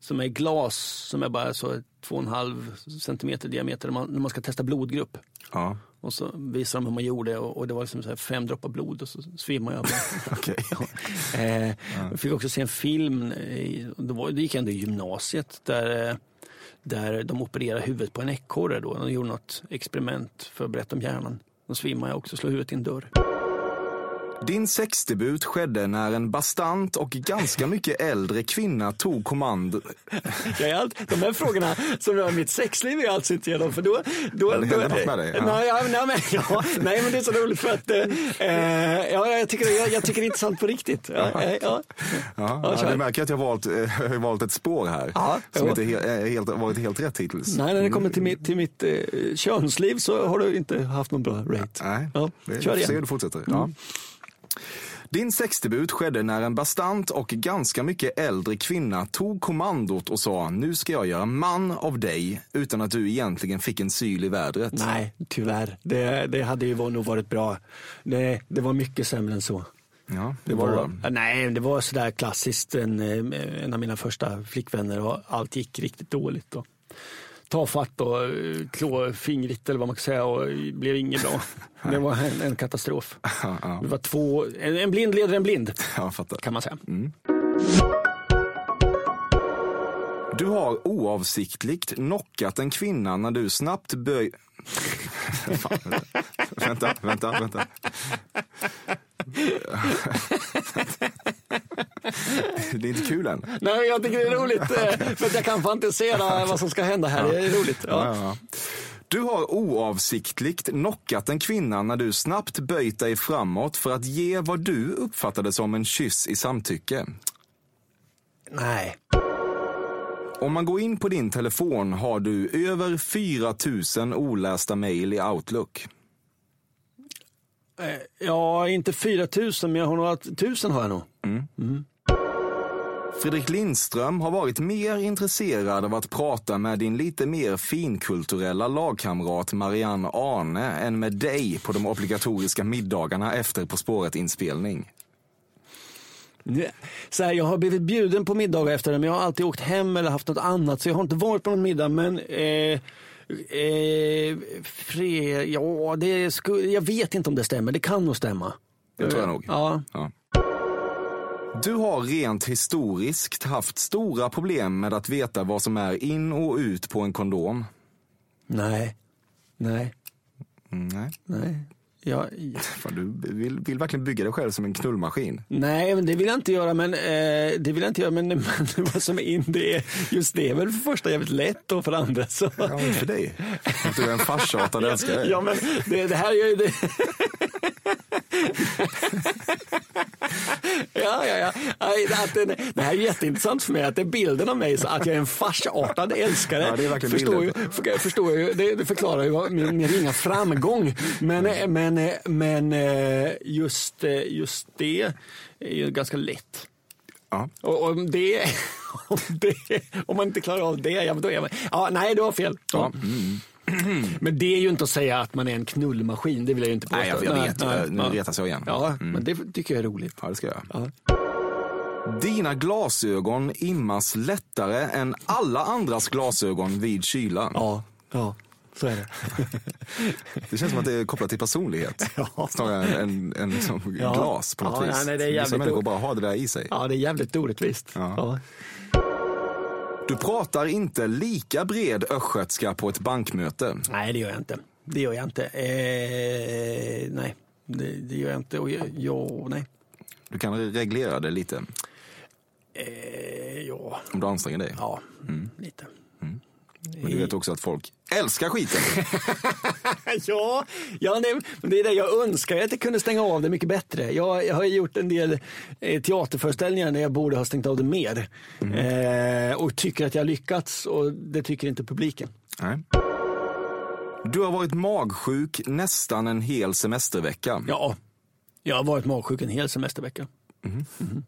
som är glas som är bara så två och en halv centimeter diameter när man, när man ska testa blodgrupp. Ja, Och så visade de hur man gjorde och, och det var liksom så fem droppar blod och så svimmade jag. bara. *laughs* okej. Eh, Jag fick också se en film, det, var, det gick ändå i gymnasiet, där, eh, där de opererade huvudet på en ekorre. Då. De gjorde något experiment för att berätta om hjärnan. De svimmade också, slog huvudet i en dörr. Din sexdebut skedde när en bastant och ganska mycket äldre kvinna tog är allt, de här frågorna som rör mitt sexliv är jag alltså inte igenom för då... då, Ja, det då händer något med dig, ja. Nej, ja, nej, men, ja, nej men det är så roligt för att eh, ja, jag, tycker, jag, jag tycker det är intressant på riktigt. Ja, eh, ja. Ja, Ja, ja, du märker att jag har valt, eh, jag har valt ett spår här Ja, som ja. inte he, helt, varit helt rätt hittills. Nej, när det kommer till mitt, till mitt eh, könsliv så har du inte haft någon bra rate. Nej, Ja, vi får se hur du fortsätter. Ja. Din sexdebut skedde när en bastant och ganska mycket äldre kvinna tog kommandot och sa nu ska jag göra man av dig utan att du egentligen fick en syl i vädret. Nej, tyvärr. Det, det hade ju var- nog varit bra. Det, det var mycket sämre än så. Ja, det var det då. Ja, Nej, det var sådär klassiskt. En, eh, en av mina första flickvänner och allt gick riktigt dåligt. Tafatt och eh, klåfingrigt eller vad man kan säga och det blev inget bra. Det var en, en katastrof. *laughs* Det var två, en, en blind leder en blind *laughs* kan man säga. Du har oavsiktligt knockat en kvinna när du snabbt böj... *laughs* Fan, vänta, vänta, vänta. *laughs* Det är inte kul än. Nej, jag tycker det är roligt eh, för att jag kan fantisera *laughs* vad som ska hända här. Det är roligt. Ja, Ja. ja, ja. Du har oavsiktligt knockat en kvinna när du snabbt böjt dig framåt för att ge vad du uppfattade som en kyss i samtycke. Nej. Om man går in på din telefon har du över 4 000 olästa mejl i Outlook. Eh, Ja, inte 4 000 men jag har några tusen har jag nog. Fredrik Lindström har varit mer intresserad av att prata med din lite mer finkulturella lagkamrat Marianne Arne än med dig på de obligatoriska middagarna efter På spåret-inspelning. Så här, jag har blivit bjuden på middagar efter det, men jag har alltid åkt hem eller haft något annat, så jag har inte varit på någon middag. Men eh, eh, fre, ja, det sku, jag vet inte om det stämmer. Det kan nog stämma. Det tror jag nog. Ja. Ja. Du har rent historiskt haft stora problem med att veta vad som är in och ut på en kondom. Nej. Nej. Mm, nej, Nej. Ja, *laughs* Fan, du vill, vill verkligen bygga dig själv som en knullmaskin. nej, men det vill jag inte göra. Men, eh, det vill jag inte göra, men, *laughs* men vad som är in, det är, just det är väl för första jävligt lätt och för andra så. Ja, men för dig. Att du är en farsartad *laughs* älskare. Ja, men det, det här gör ju det. Ja, ja, ja. Att det, det här är jätteintressant för mig, att det är bilden av mig, så att jag är en farsartad älskare. Ja, det är verkligen förstår ju, bilden. för, förstår ju, det, det förklarar ju vad- min, min ringa framgång. Men, men, men eh, just, eh, just det är ju ganska lätt. Ja. Och om det, *laughs* om det, om man inte klarar av det, ja, men då är man, ja, nej, du har fel. Ja. *clears throat* Men det är ju inte att säga att man är en knullmaskin, det vill jag ju inte påstå. Nej, jag, jag vet. nu ja. retas jag igen. Ja, men det tycker jag är roligt. Ja, det ska jag. Ja. Dina glasögon immas lättare än alla andras glasögon vid kylan. Ja, ja, så är det. *laughs* Det känns som att det är kopplat till personlighet. *laughs* Snarare än, än, än liksom Ja. glas på något Ja, vis. nej, nej, det är Vissa jävligt människor o- bara har det där i sig. Ja, det är jävligt orättvist. Ja. Du pratar inte lika bred östgötska på ett bankmöte. Nej, det gör jag inte. Det gör jag inte. Eh, nej, det, det gör jag inte. Och jag, ja, nej. Du kan reglera det lite Eh, ja, om du anstränger dig. ja lite. Men du vet också att folk älskar skiten. *laughs* Ja, ja men det är det jag önskar att jag kunde stänga av det mycket bättre. Jag, jag har gjort en del eh, teaterföreställningar när jag borde ha stängt av det mer. Eh, och tycker att jag har lyckats och det tycker inte publiken. Nej. Du har varit magsjuk nästan en hel semestervecka. Ja, jag har varit magsjuk en hel semestervecka. Mhm.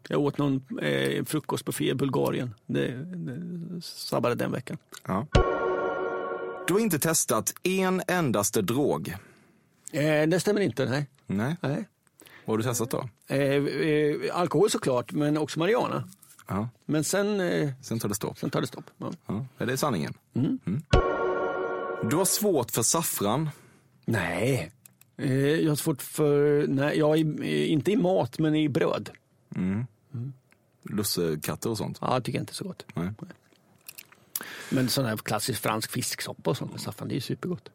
Jag åt någon eh, frukostbuffé i Bulgarien. Det, det sabbade den veckan. Ja. Du har inte testat en endaste drog. Eh, det stämmer inte, nej. Nej. nej. Vad har du testat då? Eh, eh, alkohol såklart, men också marijuana. Ja. Men sen, eh, Sen tar det stopp. sen tar det stopp. Ja. Ja. Är det sanningen? Mm. Du har svårt för saffran. Nej. Eh, jag har svårt för, nej, ja, i, i- inte i mat men i bröd. Lussekatter och sånt. Ja, jag tycker inte det är så gott. Nej. Men sån här klassisk fransk fisksoppa och sånt med saffran, det är ju supergott.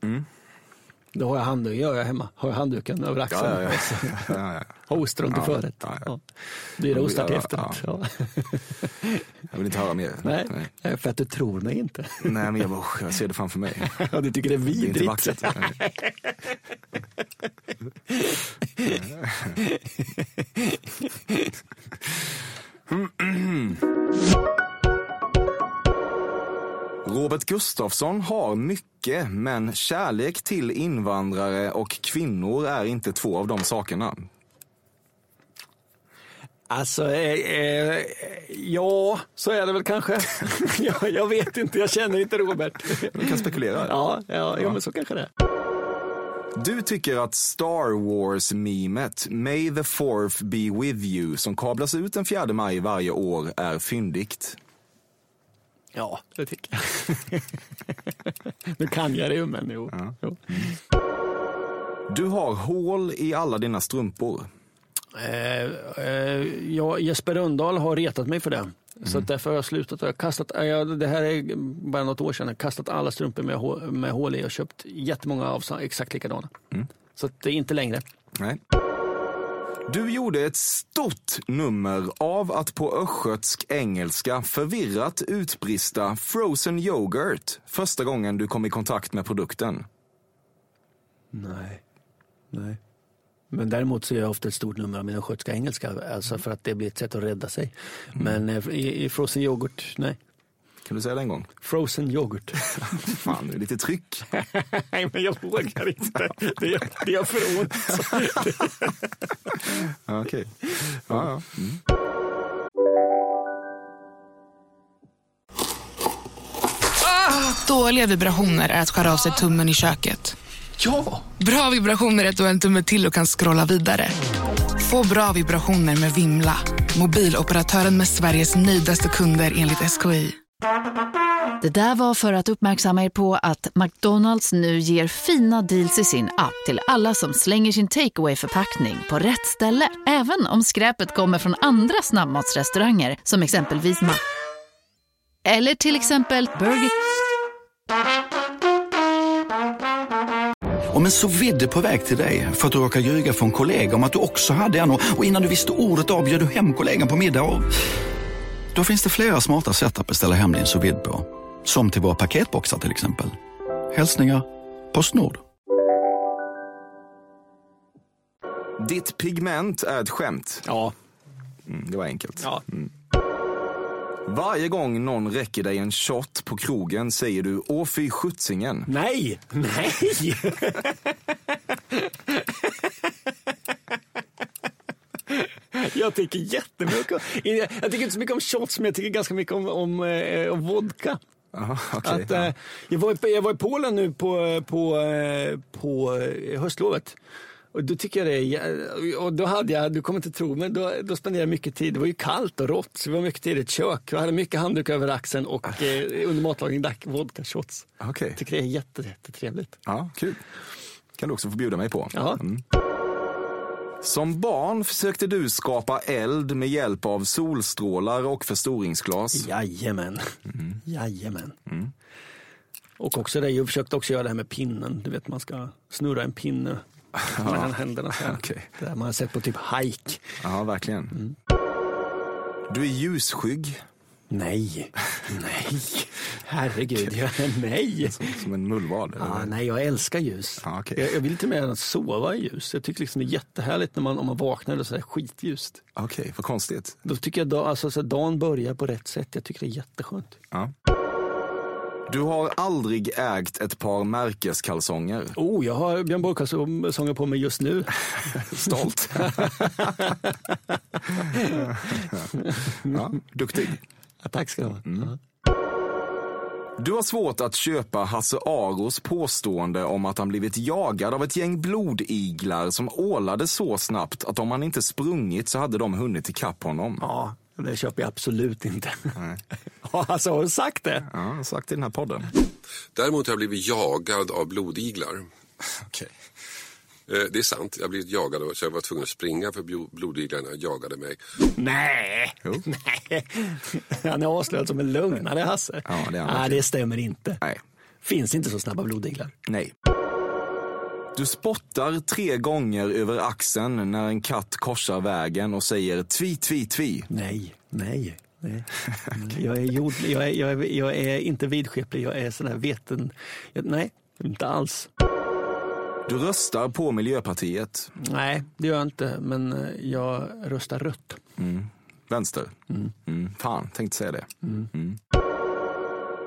Då har jag handduk, gör jag hemma. Har jag handduken över axeln. Ja, ja, ja. ja, ja. Ha ostron till förrätt. ja, ja. Dyra ostar till efterrätt. Ja. Jag vill inte höra mer. Nej, Nej, för att du tror mig inte. Nej men jag, bara, jag ser det framför mig. Ja, du tycker det är Det är inte vidrigt. vackert. Nej. Robert Gustafsson har mycket, men kärlek till invandrare och kvinnor är inte två av de sakerna. Alltså, eh, eh, ja, så är det väl kanske. *laughs* jag, jag vet inte, jag känner inte Robert. Du kan spekulera. ja, ja, ja, men så kanske det är. Du tycker att Star Wars-memet May the fourth be with you som kablas ut den 4 maj varje år är fyndigt. Ja, det tycker jag. *laughs* nu kan jag det ju, men jo. jo. Du har hål i alla dina strumpor. Eh, eh, ja, Jesper Rönndahl har retat mig för det. Så att därför har jag slutat. Jag har kastat, eh, jag, det här är bara något år sedan. Jag har kastat alla strumpor med, hå- med hål i och köpt jättemånga av exakt likadana. Så att det är inte längre. Nej. Du gjorde ett stort nummer av att på östgötsk engelska förvirrat utbrista frozen yoghurt första gången du kom i kontakt med produkten. Nej. Nej. Men däremot så gör jag ofta ett stort nummer av min östgötska engelska. Alltså för att det blir ett sätt att rädda sig. Men eh, i, i frozen yoghurt, nej. Kan du säga det en gång? Frozen yoghurt. *laughs* Fan, det är lite tryck. *laughs* nej, men jag vågar inte. Det gör, det gör för ont. *laughs* Okej. Ja, ja. Dåliga vibrationer är att skära av sig tummen i köket. Ja! Bra vibrationer är att du har en tumme till och kan scrolla vidare. Få bra vibrationer med Vimla. Mobiloperatören med Sveriges nöjdaste kunder enligt SKI. Det där var för att uppmärksamma er på att McDonalds nu ger fina deals i sin app till alla som slänger sin takeaway förpackning på rätt ställe. Även om skräpet kommer från andra snabbmatsrestauranger som exempelvis Ma... Eller till exempel Burger... Om en så vidde på väg till dig för att du råkar ljuga från kollega om att du också hade en och och innan du visste ordet av bjöd du hem kollegan på middag och... Då finns det flera smarta sätt att beställa hem din sous på. Som till våra paketboxar till exempel. Hälsningar Postnord. Ditt pigment är ett skämt. Ja. Mm, det var enkelt. ja. Varje gång någon räcker dig en shot på krogen säger du åh fy sjuttsingen. Nej! Nej! *laughs* *laughs* Jag tycker jättemycket om, jag tycker inte så mycket om shots, men jag tycker ganska mycket om, om, eh, om vodka. Aha, okej, Att, ja. eh, jag, var, i- jag var i Polen nu på, på, eh, på höstlovet. Och då tycker jag det och då hade jag, du kommer inte tro, men då, då spenderade jag mycket tid. Det var ju kallt och rått, så det var mycket tid i ett kök. Jag hade mycket handduk över axeln och eh, under matlagning drack vodka shots. Okej. Jag tycker det är jätte, jättetrevligt. Ja, kul. kan du också få bjuda mig på. Ja. Mm. Som barn försökte du skapa eld med hjälp av solstrålar och förstoringsglas. Jajamän. Jajamän. Och också det, jag försökte också göra det här med pinnen. Du vet man ska snurra en pinne *laughs* mellan händerna. Så *laughs* här. Okej. Det där man har sett på typ hike. Ja, verkligen. Du är ljusskygg, Nej, nej, herregud, jag, *laughs* nej. som en mullvad. Ah, nej, jag älskar ljus. Ja, okej. jag, jag vill inte mer än att sova i ljus. Jag tycker liksom det är jättehärligt när man, om man vaknar och så är skitljust. Okej, vad konstigt. Då tycker jag alltså, så dagen börjar på rätt sätt. Jag tycker det är jätteskönt. Ja. Du har aldrig ägt ett par märkeskalsonger. Oh, jag har Björn Borg-kalsonger på mig just nu. *laughs* Stolt. *laughs* ja, duktig. Ja, tack ska du ha. Ja. Du har svårt att köpa Hasse Aros påstående om att han blivit jagad av ett gäng blodiglar som ålade så snabbt att om han inte sprungit så hade de hunnit ikapp honom. Ja, det köper jag absolut inte. *laughs* Ja, alltså, har du sagt det? Ja, jag har sagt i den här podden. Däremot har jag blivit jagad av blodiglar. Okej. Eh, Det är sant, jag blivit jagad och så jag var tvungen att springa för blo- blodiglarna jagade mig. Nej. *laughs* Nej. Han är avslöjad som en lögnare, Hasse. Ja, det Nej, det stämmer inte. Nej. Finns inte så snabba blodiglar. Nej. Du spottar tre gånger över axeln när en katt korsar vägen och säger tvi, tvi, tvi. Nej, nej. nej. *laughs* Jag, är jord, jag, är, jag, är, jag är inte vidskeplig, jag är sån här veten... Jag, nej, inte alls. Du röstar på Miljöpartiet. Nej, det gör jag inte, men eh, jag röstar rött. Vänster. Mm. Fan, tänkte säga det. Mm.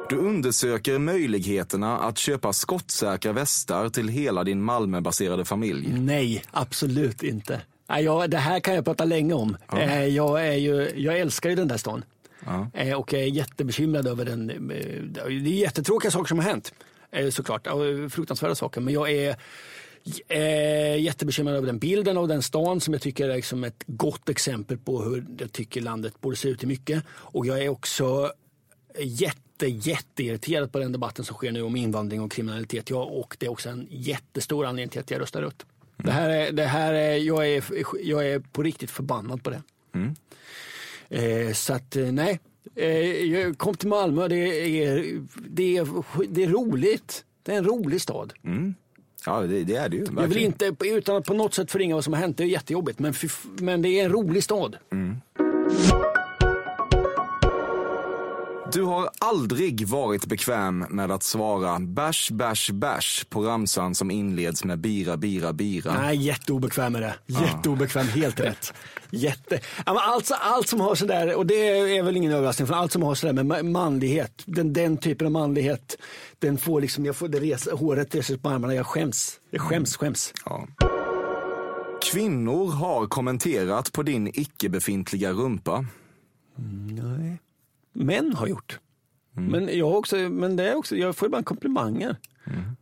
Du undersöker möjligheterna att köpa skottsäkra västar till hela din Malmöbaserade familj. Nej, absolut inte. Jag, det här kan jag prata länge om. Eh, Jag, är ju, jag älskar ju den där stan. Eh, Och jag är jättebekymrad över den. Det är jättetråkiga saker som har hänt. Eh, Såklart, fruktansvärda saker. Men jag är eh, jättebekymrad över den bilden av den stan som jag tycker är liksom ett gott exempel på hur jag tycker landet borde se ut i mycket. Och jag är också jätte, jätteirriterad på den debatten som sker nu om invandring och kriminalitet. Ja, och det är också en jättestor anledning till att jag röstar rött. Det här är, det här är, jag, är, jag är på riktigt förbannad på det. Eh, så att eh, nej, jag kom till Malmö. Det är, det, är, det är roligt. Det är en rolig stad. Ja, det, det är det ju. Jag vill verkligen. inte utan att på något sätt förringa vad som har hänt. Det är jättejobbigt. Men, men det är en rolig stad. Du har aldrig varit bekväm med att svara bash, bash, bash på ramsan som inleds med bira, bira, bira. Nej, jätteobekväm med det. Jätteobekväm, helt rätt. Jätte... Alltså, allt som har sådär, och det är väl ingen överraskning, för allt som har sådär med ma- manlighet, den, den typen av manlighet, den får liksom, jag får det resa, håret reser på armarna, jag skäms. Jag skäms, skäms. Ja. Kvinnor har kommenterat på din icke-befintliga rumpa. Nej. Män har gjort. Men, jag också, men det är också, jag får ibland komplimanger.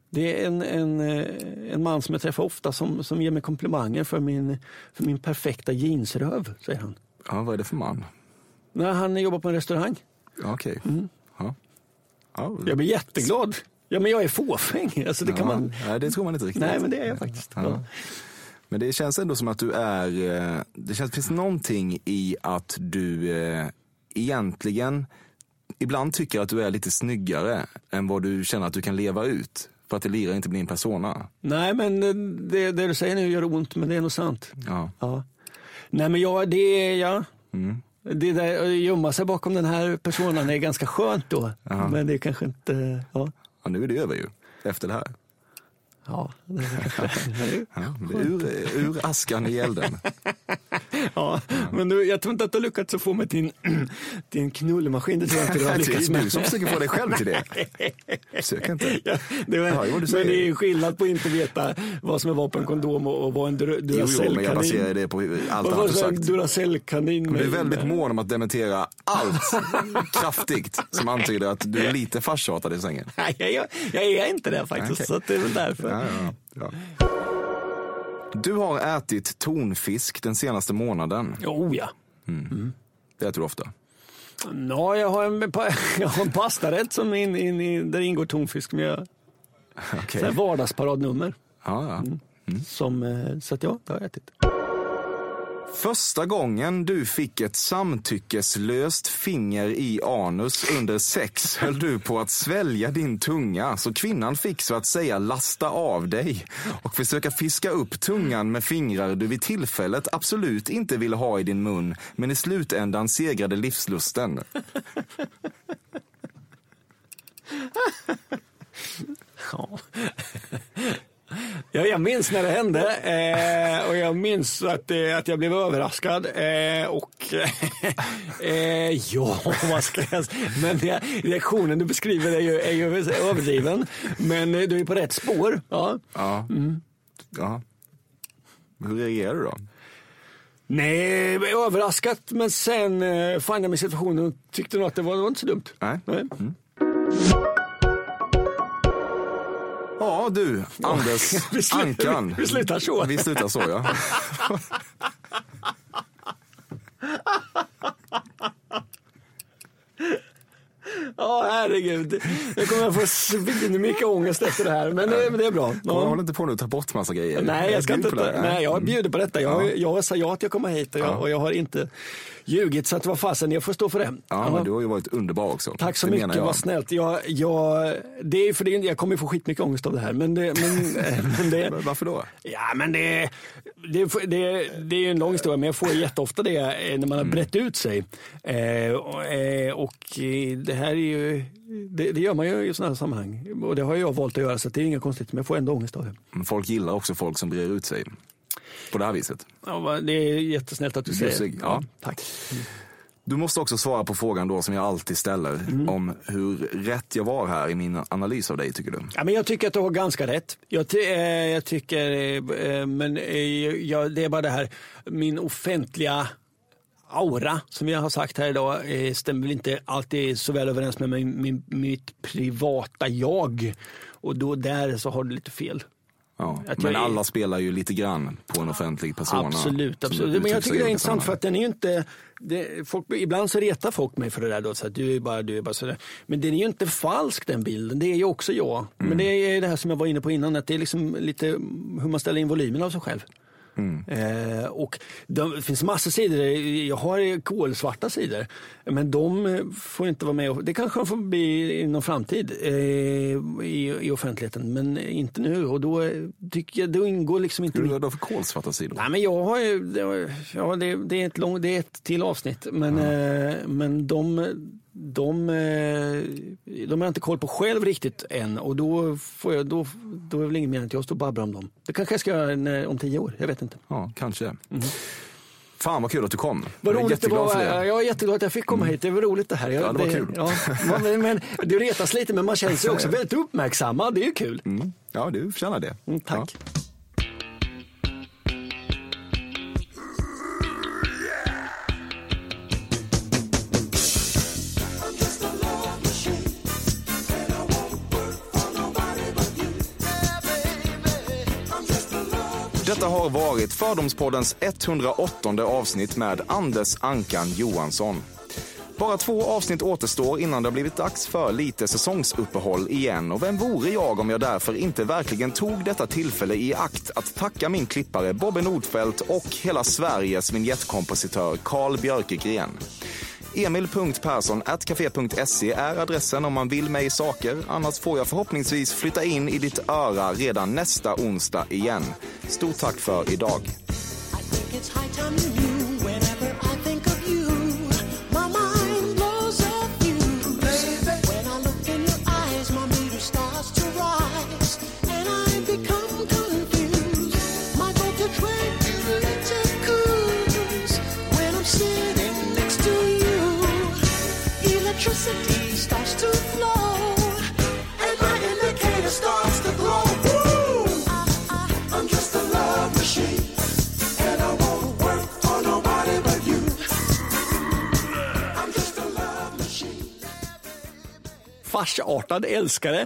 Det är en, en, eh, en man som jag träffar ofta som, som ger mig komplimanger för min, för min perfekta jeansröv, säger han. Ja, vad är det för man? När han jobbar på en restaurang. Ja, Okej. Ja. Ja. Jag blir jätteglad. Ja, men jag är fåfäng. Alltså, det kan Ja. man... Nej, det tror man inte riktigt. Nej, men det är jag faktiskt. Ja. Ja. Men det känns ändå som att du är, eh, det känns, finns någonting i att du eh, egentligen ibland tycker att du är lite snyggare än vad du känner att du kan leva ut. För att det lirar inte med din persona. Nej, men eh, det, det du säger nu gör ont, men det är nog sant. Ja. Ja. Nej, men jag, det är jag. Det där att gömma sig bakom den här personen är ganska skönt då. Men det är kanske inte... Ja, ja, nu är det över ju. Efter det här. Ja, det är Ja, det är ur, ur askan i elden. ja. Men du, jag tror inte att du har lyckats att få mig till en, till en knullmaskin. Det tror jag inte du har Det lyckats är med. du som försöker få dig själv till det. Försök inte. Ja, det var, Ja, jo, men det är det. skillnad på att inte veta vad som är vad på en kondom och, och vad en dur- Jo, jo, men jag baserar Duracell-kanin det på allt annat du sagt. Duracell-kanin Du är väldigt mån om att dementera allt kraftigt som antyder att du är lite farshatad i sängen. Nej, jag, jag, är inte det faktiskt, Okej. så det är väl därför. Ja, ja, ja. Du har ätit tonfisk den senaste månaden. Oh ja. Det äter du ofta. Ja, jag har en, *laughs* jag har en pastarätt som in, in, in, där ingår tonfisk med *laughs* Okej. så här vardagsparadnummer. Ja, ja. Som, eh, så att ja, det har jag ätit. Första gången du fick ett samtyckeslöst finger i anus under sex höll du på att svälja din tunga så kvinnan fick så att säga lasta av dig och försöka fiska upp tungan med fingrar du vid tillfället absolut inte ville ha i din mun men i slutändan segrade livslusten. *laughs* Ja. Ja, jag minns när det hände eh, och jag minns att, eh, att jag blev överraskad. Eh, och *laughs* eh, ja, vad ska jag säga? Men ja, reaktionen du beskriver är ju, är ju överdriven. Men eh, du är på rätt spår. Ja. Ja. ja. Hur reagerar du då? Nej, överraskat. Men sen eh, fann jag mig i situationen och tyckte nog att det var, det var inte så dumt. Nej. Nej. Ja du, Anders *laughs* Vi slutar- Ankan. vi slutar så. Vi slutar så ja. Ja, herregud. Jag kommer att få svinmycket ångest efter det här, men det, det är bra. Ja. Håll inte på nu och ta bort massa grejer. Nej, jag ska inte. Nej, jag bjuder på detta. Jag, Ja. jag sa ja att komma hit och jag, Ja. och jag har inte ljugit, så att vad fasen, jag får stå för det. Ja, men du har ju varit underbar också. Tack så Det mycket, jag. vad snällt. Jag, jag, det är för det, jag kommer få skitmycket ångest av det här. Men det, men, *laughs* *laughs* men det, Varför då? Ja, men det, det, det, det är ju en lång historia, men jag får jätteofta det eh, när man har Mm. brett ut sig. Eh, och, eh, och det här är ju, det, det gör man ju i sådana här sammanhang. Och det har jag valt att göra, så det är inga konstigt, men jag får ändå ångest av det. Men Folk gillar också folk som brer ut sig. På det här viset. Ja, det är jättesnällt att du säger. Bjussig, ja. tack. Du måste också svara på frågan då som jag alltid ställer. Mm. Om hur rätt jag var här i min analys av dig, tycker du? Ja, men jag tycker att du har ganska rätt. Jag, ty, eh, jag tycker, eh, men eh, jag, det är bara det här, min offentliga aura som jag har sagt här idag stämmer inte alltid så väl överens med min, min, mitt privata jag. Och då där så har du lite fel. Ja. Men är- alla spelar ju lite grann på en offentlig persona. Absolut, absolut. Men jag tycker det är intressant för att den är ju inte, det, folk, ibland så retar folk mig för det där då, så att du är bara, du är bara sådär. Men den är ju inte falsk den bilden, det är ju också jag. Mm. Men det är det här som jag var inne på innan, att det är liksom lite hur man ställer in volymen av sig själv. Mm. Eh, och det finns massor sidor, jag har kolsvarta sidor, men de får inte vara med. och- Det kanske de får bli i någon framtid eh, i, i offentligheten, men inte nu. Och då tycker jag, då ingår liksom inte Hur är det för kolsvarta sidor? Nej, men jag har ju, ja, det, det, är ett lång, det är ett till avsnitt, men, eh, men de, de, eh, de har jag inte koll på själv riktigt än och då, får jag, då, då är det väl ingen mening att jag står och babblar om dem. Det kanske jag ska göra när, om tio år, jag vet inte. Ja, kanske. Fan vad kul att du kom. Vad jag är det jätteglad var, för det. jag är jätteglad att jag fick komma hit, det var roligt det här. Jag, Ja, det var kul. Ja, men, men, du retas lite men man känner sig också *laughs* väldigt uppmärksammad, det är ju kul. Mm. Ja, du förtjänar det. Mm, tack. Detta har varit Fördomspoddens 108 avsnitt med Anders Ankan Johansson. Bara två avsnitt återstår innan det har blivit dags för lite säsongsuppehåll igen och vem vore jag om jag därför inte verkligen tog detta tillfälle i akt att tacka min klippare Bobbe Nordfeldt och hela Sveriges vignettkompositör Carl Björkegren. Emil.Persson.café.se är adressen om man vill mig saker. Annars får jag förhoppningsvis flytta in i ditt öra redan nästa onsdag igen. Stort tack för idag. Farsartad älskare.